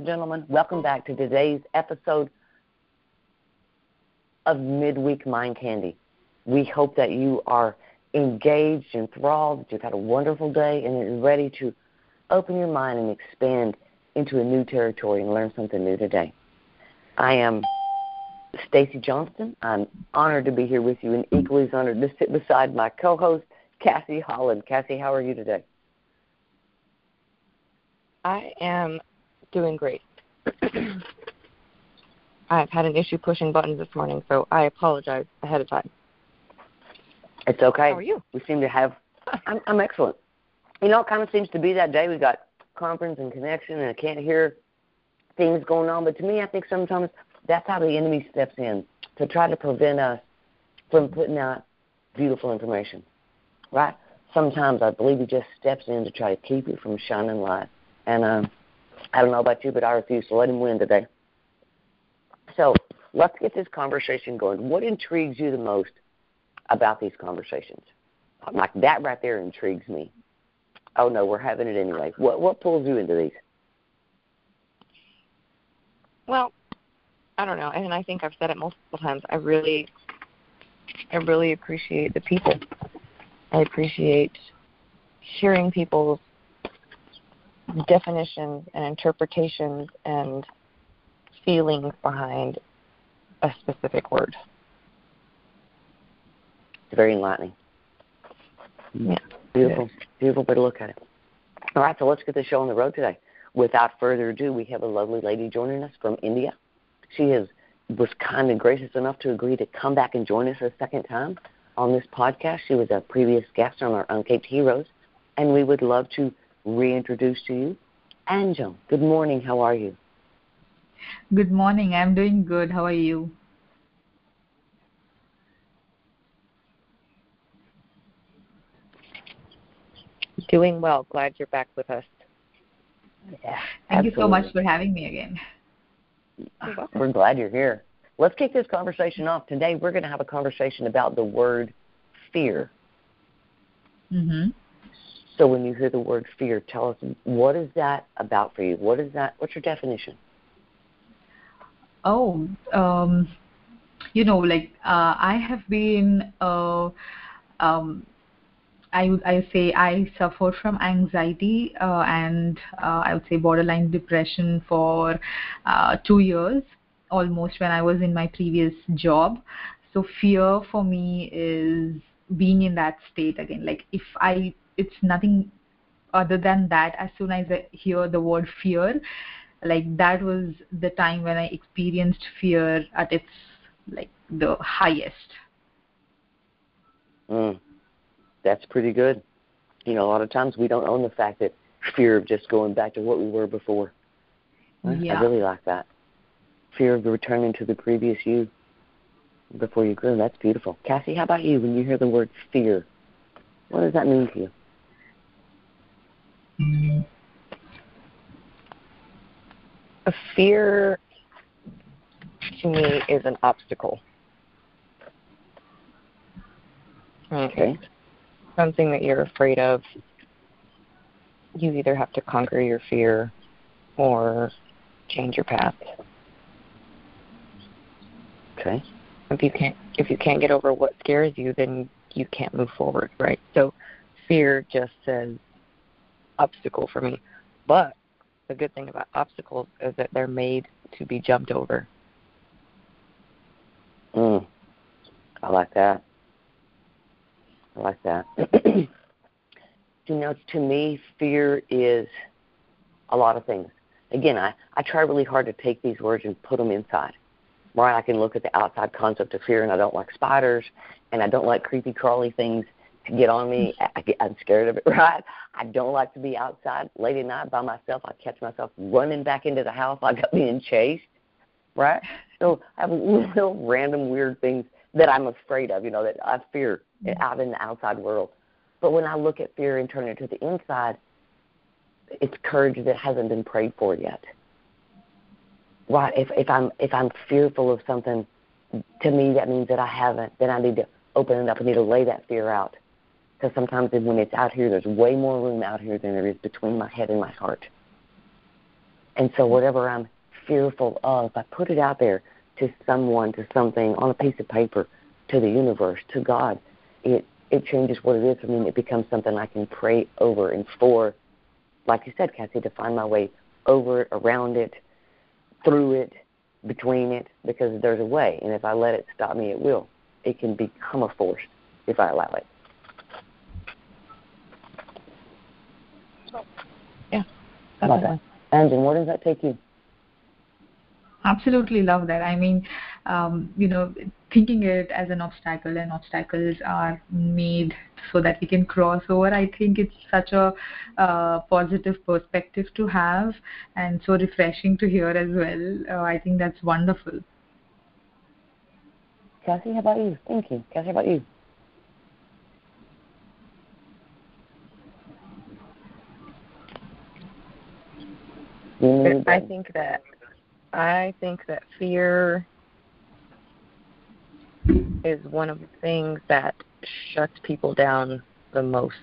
and gentlemen, welcome back to today's episode of Midweek Mind Candy. We hope that you are engaged, enthralled, that you've had a wonderful day, and are ready to open your mind and expand into a new territory and learn something new today. I am Stacy Johnston. I'm honored to be here with you and equally as honored to sit beside my co-host, Cassie Holland. Cassie, how are you today? I am doing great. I've had an issue pushing buttons this morning, so I apologize ahead of time. It's okay. How are you? We seem to have. I'm, I'm excellent. You know, it kind of seems to be that day. We got conference and connection, and I can't hear things going on. But to me, I think sometimes that's how the enemy steps in to try to prevent us from putting out beautiful information, right? Sometimes I believe he just steps in to try to keep it from shining light. And um, I don't know about you, but I refuse to let him win today. So let's get this conversation going. What intrigues you the most about these conversations? Like that right there intrigues me. Oh no, we're having it anyway. What what pulls you into these? Well, I don't know, and I think I've said it multiple times. I really, I really appreciate the people. I appreciate hearing people's definitions and interpretations and feelings behind a specific word. It's very enlightening. Yeah. Beautiful, beautiful way to look at it. All right, so let's get the show on the road today. Without further ado, we have a lovely lady joining us from India. She is was kind and gracious enough to agree to come back and join us a second time on this podcast. She was a previous guest on our Uncaped Heroes, and we would love to reintroduce to you Angel. Good morning. How are you? Good morning. I'm doing good. How are you? Doing well. Glad you're back with us. Yeah. Thank absolutely. you so much for having me again. We're glad you're here. Let's kick this conversation off. Today we're going to have a conversation about the word fear. Mhm. So when you hear the word fear, tell us what is that about for you? What is that? What's your definition? Oh, um, you know, like uh, I have been uh, um, I would I say I suffered from anxiety uh, and uh, I would say borderline depression for uh, two years almost when I was in my previous job. So fear for me is being in that state again. Like if I, it's nothing other than that. As soon as I hear the word fear, like that was the time when I experienced fear at its like the highest. Mm that's pretty good. You know, a lot of times we don't own the fact that fear of just going back to what we were before. Yeah. I really like that. Fear of returning to the previous you before you grew. That's beautiful. Cassie, how about you? When you hear the word fear, what does that mean to you? Mm-hmm. A fear to me is an obstacle. Okay something that you're afraid of, you either have to conquer your fear or change your path. Okay. If you can't if you can't get over what scares you, then you can't move forward, right? So fear just says obstacle for me. But the good thing about obstacles is that they're made to be jumped over. Mm. I like that. I like that. you know, to me, fear is a lot of things. Again, I, I try really hard to take these words and put them inside. Right? I can look at the outside concept of fear, and I don't like spiders, and I don't like creepy, crawly things get on me. I get, I'm scared of it, right? I don't like to be outside late at night by myself. I catch myself running back into the house like I'm being chased, right? So I have little random weird things that I'm afraid of, you know, that I fear mm-hmm. out in the outside world. But when I look at fear and turn it to the inside, it's courage that hasn't been prayed for yet. Right? If if I'm if I'm fearful of something, to me that means that I haven't. Then I need to open it up. I need to lay that fear out. Because sometimes when it's out here, there's way more room out here than there is between my head and my heart. And so mm-hmm. whatever I'm fearful of, if I put it out there to someone, to something, on a piece of paper, to the universe, to God, it it changes what it is for me and it becomes something I can pray over and for, like you said, Cassie, to find my way over it, around it, through it, between it, because there's a way. And if I let it stop me, it will. It can become a force if I allow it. Yeah. How about that? Anjan, where does that take you? Absolutely love that. I mean, um, you know, thinking it as an obstacle and obstacles are made so that we can cross over. I think it's such a uh, positive perspective to have and so refreshing to hear as well. Uh, I think that's wonderful. Cassie, how about you? Thank you. Cassie, how about you? I think that I think that fear is one of the things that shuts people down the most.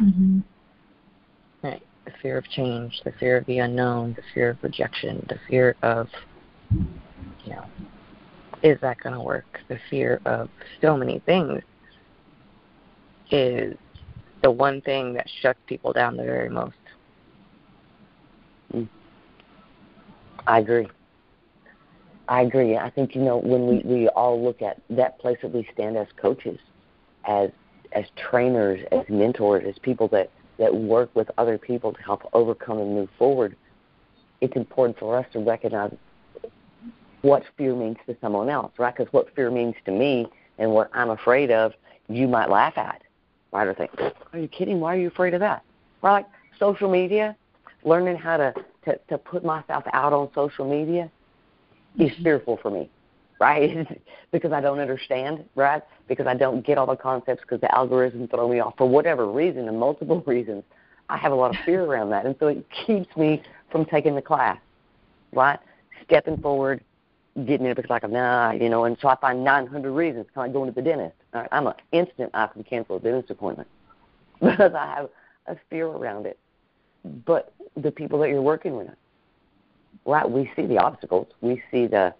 Mm-hmm. Right. The fear of change, the fear of the unknown, the fear of rejection, the fear of, you know, is that going to work? The fear of so many things is the one thing that shuts people down the very most. Mm. I agree. I agree. I think you know when we we all look at that place that we stand as coaches, as as trainers, as mentors, as people that that work with other people to help overcome and move forward. It's important for us to recognize what fear means to someone else, right? Because what fear means to me and what I'm afraid of, you might laugh at, right? Or think, "Are you kidding? Why are you afraid of that?" Right? Social media, learning how to to, to put myself out on social media is mm-hmm. fearful for me, right? because I don't understand, right? Because I don't get all the concepts because the algorithm throw me off for whatever reason and multiple reasons. I have a lot of fear around that, and so it keeps me from taking the class, right? Stepping forward, getting it because like I'm nah, you know, and so I find 900 reasons, kind of like going to the dentist. Right? I'm an instant I can cancel a dentist appointment because I have a fear around it. But the people that you're working with, right? We see the obstacles. We see the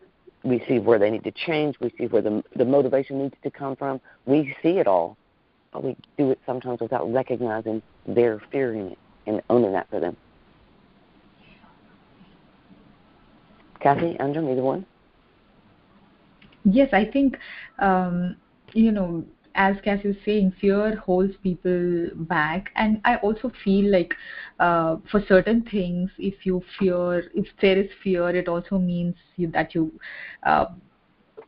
we see where they need to change. We see where the the motivation needs to come from. We see it all, but we do it sometimes without recognizing their fear in it and owning that for them. Cassie, Andrew, either one? Yes, I think um, you know as Cass is saying, fear holds people back, and I also feel like uh, for certain things, if you fear, if there is fear, it also means you, that you, uh,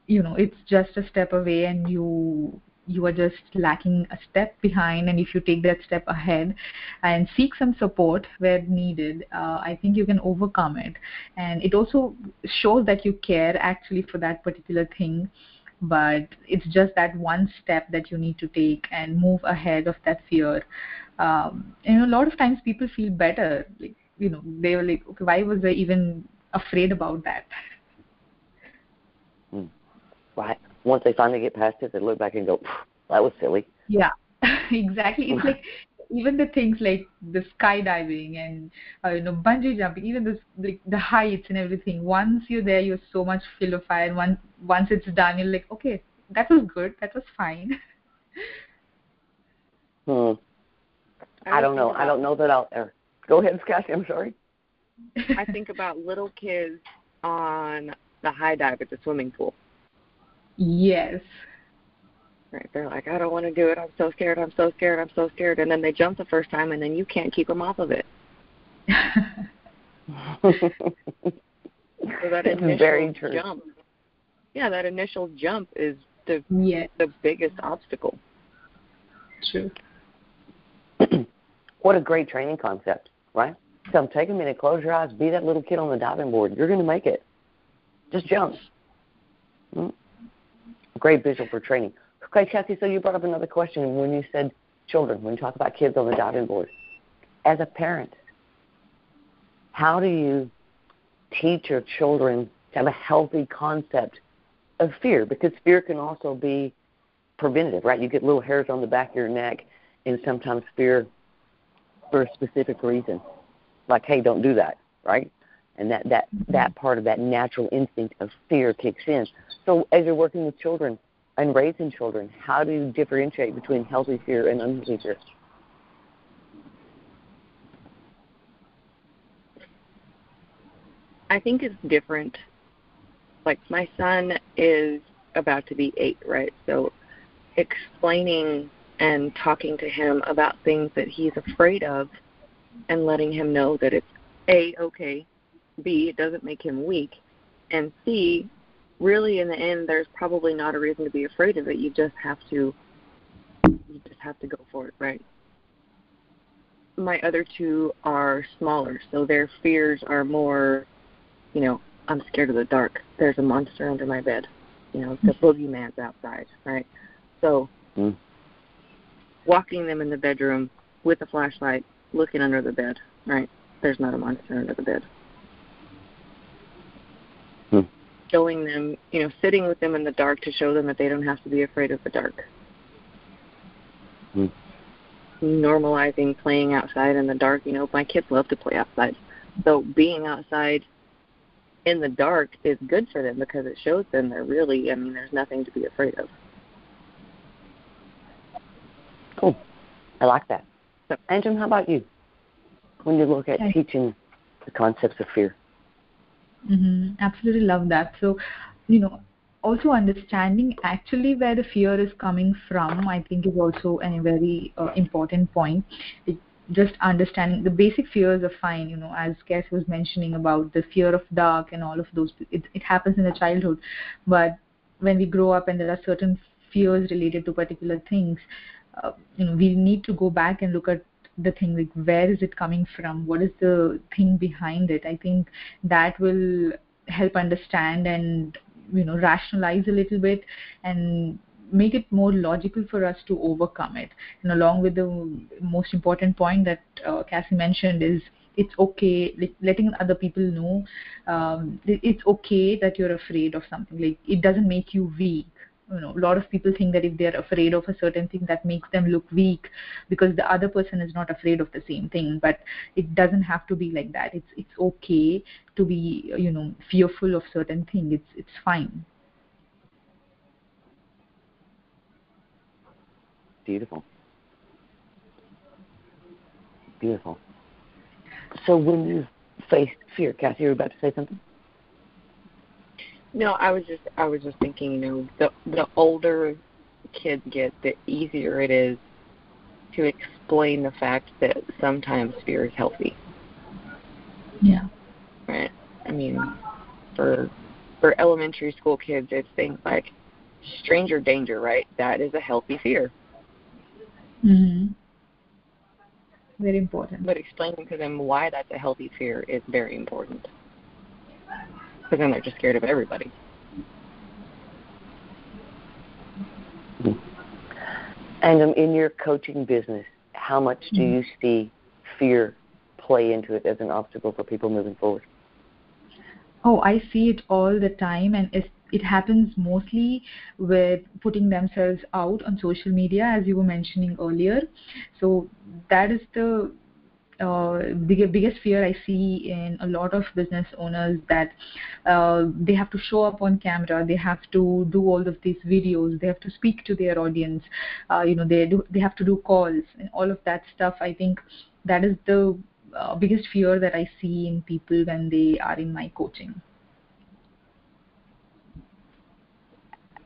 you know, it's just a step away, and you you are just lacking a step behind. And if you take that step ahead and seek some support where needed uh, i think you can overcome it. And it also shows that you care actually for that particular thing but it's just that one step that you need to take and move ahead of that fear. Um, and a lot of times people feel better like you know they were like okay why was i even afraid about that? Right once they finally get past it they look back and go that was silly. Yeah exactly. It's like even the things like the skydiving and uh, you know bungee jumping, even the like the heights and everything. Once you're there, you're so much filled of fire. And once once it's done, you're like, okay, that was good, that was fine. hmm. I don't know. I don't know that I'll ever. Go ahead, Scott. I'm sorry. I think about little kids on the high dive at the swimming pool. Yes. Right. They're like, I don't want to do it. I'm so scared. I'm so scared. I'm so scared. And then they jump the first time, and then you can't keep them off of it. so that initial Very true. jump, yeah, that initial jump is the yeah. the biggest obstacle. True. what a great training concept, right? Come, take a minute, close your eyes, be that little kid on the diving board. You're going to make it. Just jump. Hmm? Great visual for training. Okay, Cassie, so you brought up another question when you said children, when you talk about kids on the diving board. As a parent, how do you teach your children to have a healthy concept of fear? Because fear can also be preventative, right? You get little hairs on the back of your neck and sometimes fear for a specific reason. Like, hey, don't do that. right? And that that that part of that natural instinct of fear kicks in. So as you're working with children and raising children, how do you differentiate between healthy fear and unhealthy fear? I think it's different. Like my son is about to be eight, right? So explaining and talking to him about things that he's afraid of and letting him know that it's A, okay, B, it doesn't make him weak, and C, really in the end there's probably not a reason to be afraid of it. You just have to you just have to go for it, right? My other two are smaller, so their fears are more you know, I'm scared of the dark. There's a monster under my bed. You know, the boogeyman's outside, right? So, Mm. walking them in the bedroom with a flashlight, looking under the bed, right? There's not a monster under the bed. Showing them, you know, sitting with them in the dark to show them that they don't have to be afraid of the dark. Hmm. Normalizing playing outside in the dark. You know, my kids love to play outside. So being outside in the dark is good for them because it shows them they're really, I mean, there's nothing to be afraid of. Cool. I like that. So- Anjum, how about you? When you look at I- teaching the concepts of fear. Mm-hmm. Absolutely love that. So, you know, also understanding actually where the fear is coming from, I think is also a very uh, important point. It, just understanding the basic fears are fine, you know, as Cass was mentioning about the fear of dark and all of those. It, it happens in the childhood, but when we grow up and there are certain fears related to particular things, uh, you know, we need to go back and look at the thing like where is it coming from? What is the thing behind it? I think that will help understand and you know rationalize a little bit and make it more logical for us to overcome it. And along with the most important point that uh, cassie mentioned is it's okay like letting other people know um, it's okay that you're afraid of something. Like it doesn't make you weak you know a lot of people think that if they're afraid of a certain thing that makes them look weak because the other person is not afraid of the same thing but it doesn't have to be like that it's it's okay to be you know fearful of certain thing it's it's fine Beautiful. Beautiful. So when you face fear, Cassie, you were about to say something? No, I was just I was just thinking, you know, the the older kids get, the easier it is to explain the fact that sometimes fear is healthy, yeah right? I mean, for for elementary school kids, it's things like stranger danger, right? That is a healthy fear. mm-hmm. very important But explaining to them why that's a healthy fear is very important. Because then they're just scared of everybody. And um, in your coaching business, how much do you see fear play into it as an obstacle for people moving forward? Oh, I see it all the time, and it's, it happens mostly with putting themselves out on social media, as you were mentioning earlier. So that is the uh, big, biggest fear I see in a lot of business owners that uh, they have to show up on camera, they have to do all of these videos, they have to speak to their audience, uh, you know, they do they have to do calls and all of that stuff. I think that is the uh, biggest fear that I see in people when they are in my coaching.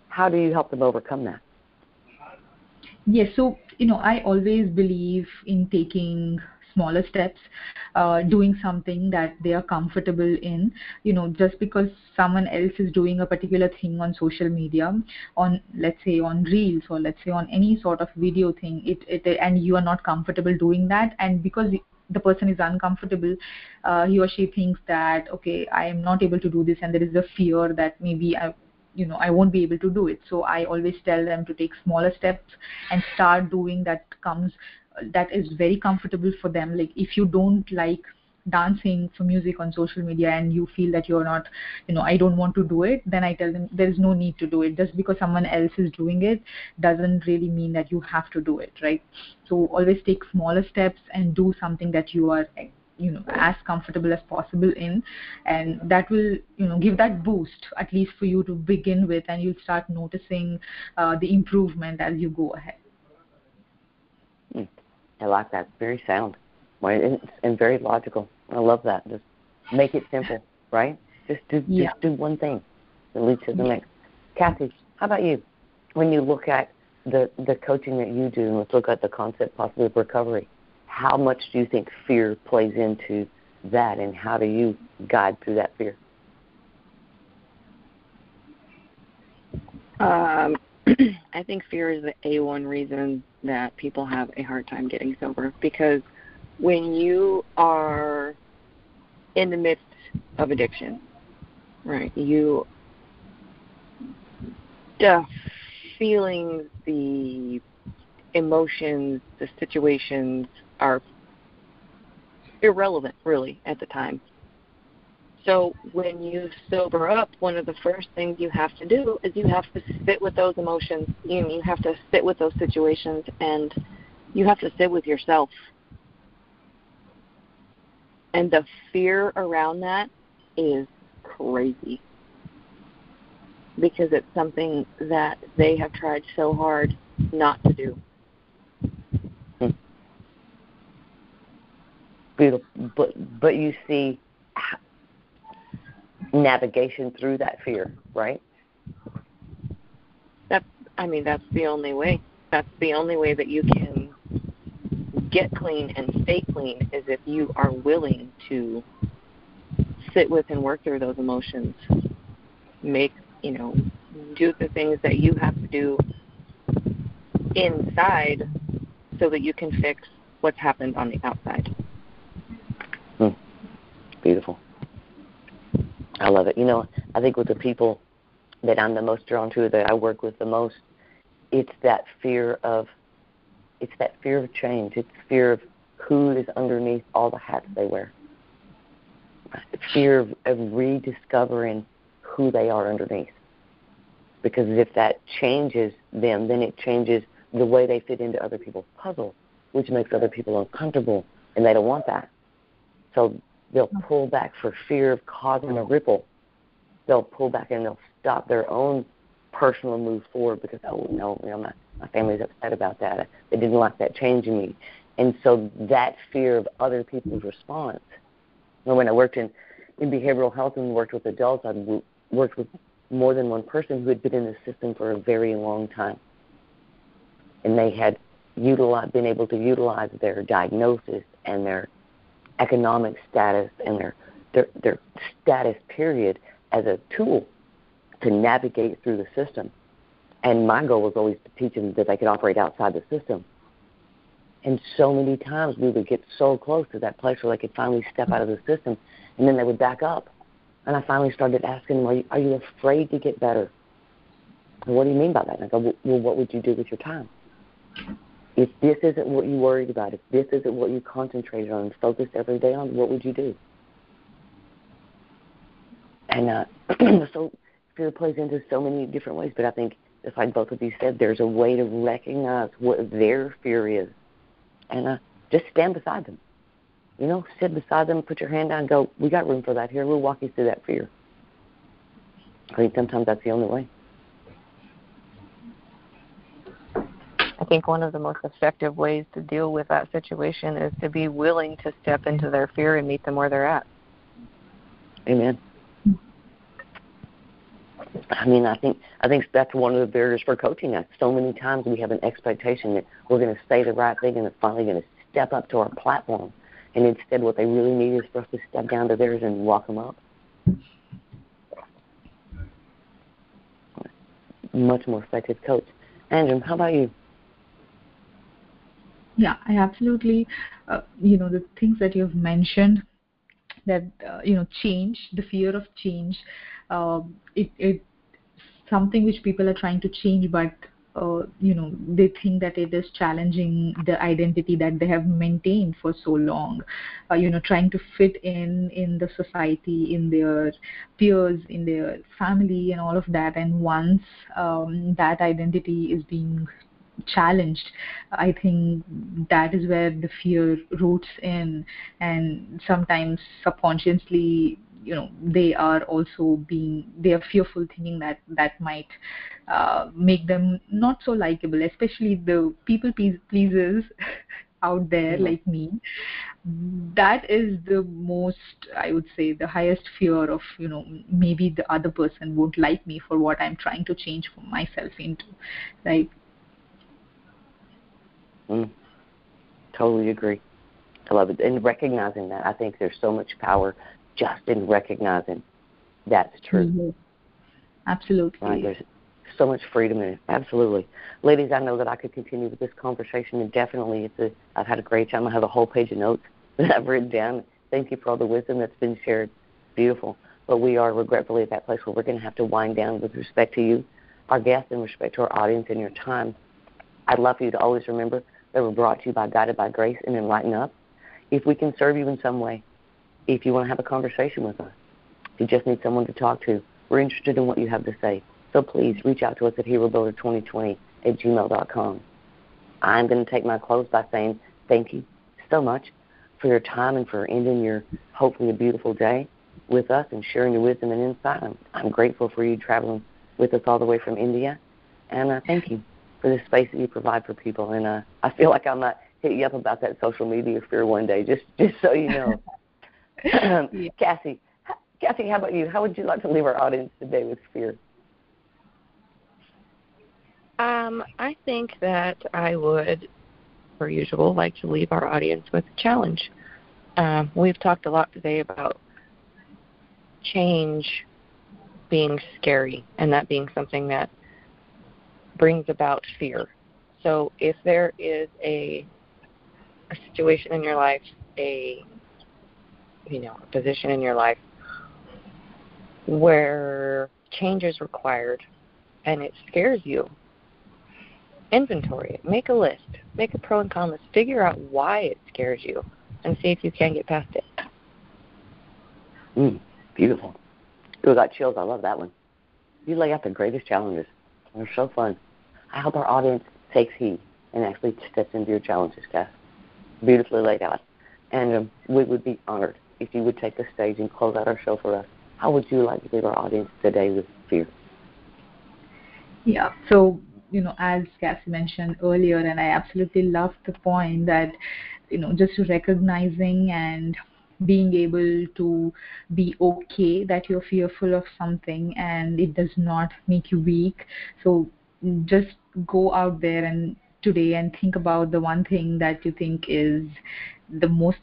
How do you help them overcome that? Yes, so you know, I always believe in taking smaller steps, uh, doing something that they are comfortable in. You know, just because someone else is doing a particular thing on social media, on let's say on Reels or let's say on any sort of video thing, it, it and you are not comfortable doing that, and because the person is uncomfortable, uh, he or she thinks that okay, I am not able to do this, and there is a fear that maybe I you know i won't be able to do it so i always tell them to take smaller steps and start doing that comes that is very comfortable for them. Like if you don't like dancing for music on social media and you feel that you're not you know i don't want to do it then i tell them there is no need to do it. Just because someone else is doing it doesn't really mean that you have to do it right? So always take smaller steps and do something that you are you know as comfortable as possible in. And that will you know give that boost at least for you to begin with and you'll start noticing uh, the improvement as you go ahead. Mm. I like that. Very sound. And very logical. I love that. Just make it simple right? Just do yeah. just do one thing that leads to the next. Cassie how about you? When you look at the the coaching that you do and let's look at the concept possibly of recovery how much do you think fear plays into that, and how do you guide through that fear? Um, I think fear is the A1 reason that people have a hard time getting sober because when you are in the midst of addiction, right, you the feelings, the emotions, the situations are irrelevant really at the time. So when you sober up, one of the first things you have to do is you have to sit with those emotions. You you have to sit with those situations and you have to sit with yourself. And the fear around that is crazy. Because it's something that they have tried so hard not to do. Hmm. beautiful but but you see navigation through that fear right? That's i mean that's the only way. That's the only way that you can get clean and stay clean is if you are willing to sit with and work through those emotions. Make you know do the things that you have to do inside so that you can fix what's happened on the outside. Hmm. Beautiful. I love it. You know, I think with the people that I'm the most drawn to, that I work with the most, it's that fear of it's that fear of change. It's fear of who is underneath all the hats they wear. Fear of, of rediscovering who they are underneath. Because if that changes them, then it changes the way they fit into other people's puzzle, which makes other people uncomfortable, and they don't want that. So they'll mm-hmm. pull back for fear of causing a mm-hmm. ripple. They'll pull back and they'll stop their own personal move forward because oh, oh no, you know my my family's upset about that. They didn't like that change in me, and so that fear of other people's response. And when I worked in in behavioral health and worked with adults, I worked with more than one person who had been in the system for a very long time, and they had utilized, been able to utilize their diagnosis and their economic status and their, their, their status period as a tool to navigate through the system. And my goal was always to teach them that they could operate outside the system. And so many times we would get so close to that place where they could finally step out of the system, and then they would back up. And I finally started asking them, "Are you, are you afraid to get better?" And what do you mean by that? And I go, "Well, what would you do with your time?" If this isn't what you worried about, if this isn't what you concentrated on and focused every day on, what would you do? And uh, so fear plays into so many different ways, but I think, just like both of you said, there's a way to recognize what their fear is and uh, just stand beside them. You know, sit beside them, put your hand down, go, we got room for that here. We'll walk you through that fear. I think sometimes that's the only way. I think one of the most effective ways to deal with that situation is to be willing to step into their fear and meet them where they're at. Amen. I mean, I think I think that's one of the barriers for coaching. So many times we have an expectation that we're going to say the right thing and they're finally going to step up to our platform, and instead, what they really need is for us to step down to theirs and walk them up. Much more effective coach. Andrew, how about you? Yeah, I absolutely, uh, you know, the things that you've mentioned that, uh, you know, change, the fear of change, uh, it, it, something which people are trying to change, but, uh, you know, they think that it is challenging the identity that they have maintained for so long, uh, you know, trying to fit in, in the society, in their peers, in their family and all of that. And once um, that identity is being challenged. I think that is where the fear roots in. And sometimes subconsciously you know they are also being they are fearful thinking that that might uh, make them not so likable especially the people pleasers out there mm-hmm. like me. That is the most i would say the highest fear of you know maybe the other person won't like me for what i'm trying to change for myself into right mm. totally agree i love it and recognizing that i think there's so much power just in recognizing that's true mm-hmm. absolutely right there's so much freedom in it. Absolutely, ladies. I know that I could continue with this conversation indefinitely. It's a, I've had a great time. I have a whole page of notes that I've written down. Thank you for all the wisdom that's been shared. Beautiful. But we are regretfully at that place where we're going to have to wind down with respect to you, our guests, and respect to our audience and your time. I'd love for you to always remember that we're brought to you by Guided by Grace and Enlighten Up. If we can serve you in some way, if you want to have a conversation with us, if you just need someone to talk to, we're interested in what you have to say. So please reach out to us at herobuilder2020 at gmail.com. I'm going to take my close by saying thank you so much for your time and for ending your hopefully a beautiful day with us and sharing your wisdom and insight. I'm, I'm grateful for you traveling with us all the way from India. And uh, thank you for the space that you provide for people. And uh, I feel like I might hit you up about that social media fear one day, just just so you know. yeah. Cassie, Cassie, how about you? How would you like to leave our audience today with fear? Um, I think that I would, per usual, like to leave our audience with a challenge. Um, we've talked a lot today about change being scary and that being something that brings about fear. So if there is a a situation in your life, a you know, a position in your life where change is required and it scares you inventory it, make a list, make a pro and con list, figure out why it scares you, and see if you can get past it. Mm, beautiful. Ooh, got chills. I love that one. You lay out the greatest challenges. They're so fun. I hope our audience takes heed and actually steps into your challenges, Cass. Beautifully laid out. And um, we would be honored if you would take the stage and close out our show for us. How would you like to leave our audience today with fear? Yeah. So you know, as Cassie mentioned earlier, and I absolutely love the point that, you know, just recognizing and being able to be okay that you're fearful of something and it does not make you weak. So just go out there and today and think about the one thing that you think is the most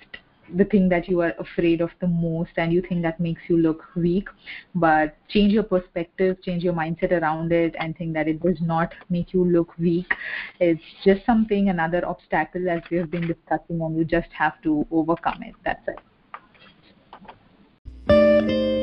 the thing that you are afraid of the most and you think that makes you look weak. But change your perspective change your mindset around it and think that it does not make you look weak. It's just something another obstacle as we have been discussing and you just have to overcome it. That's it Thank you.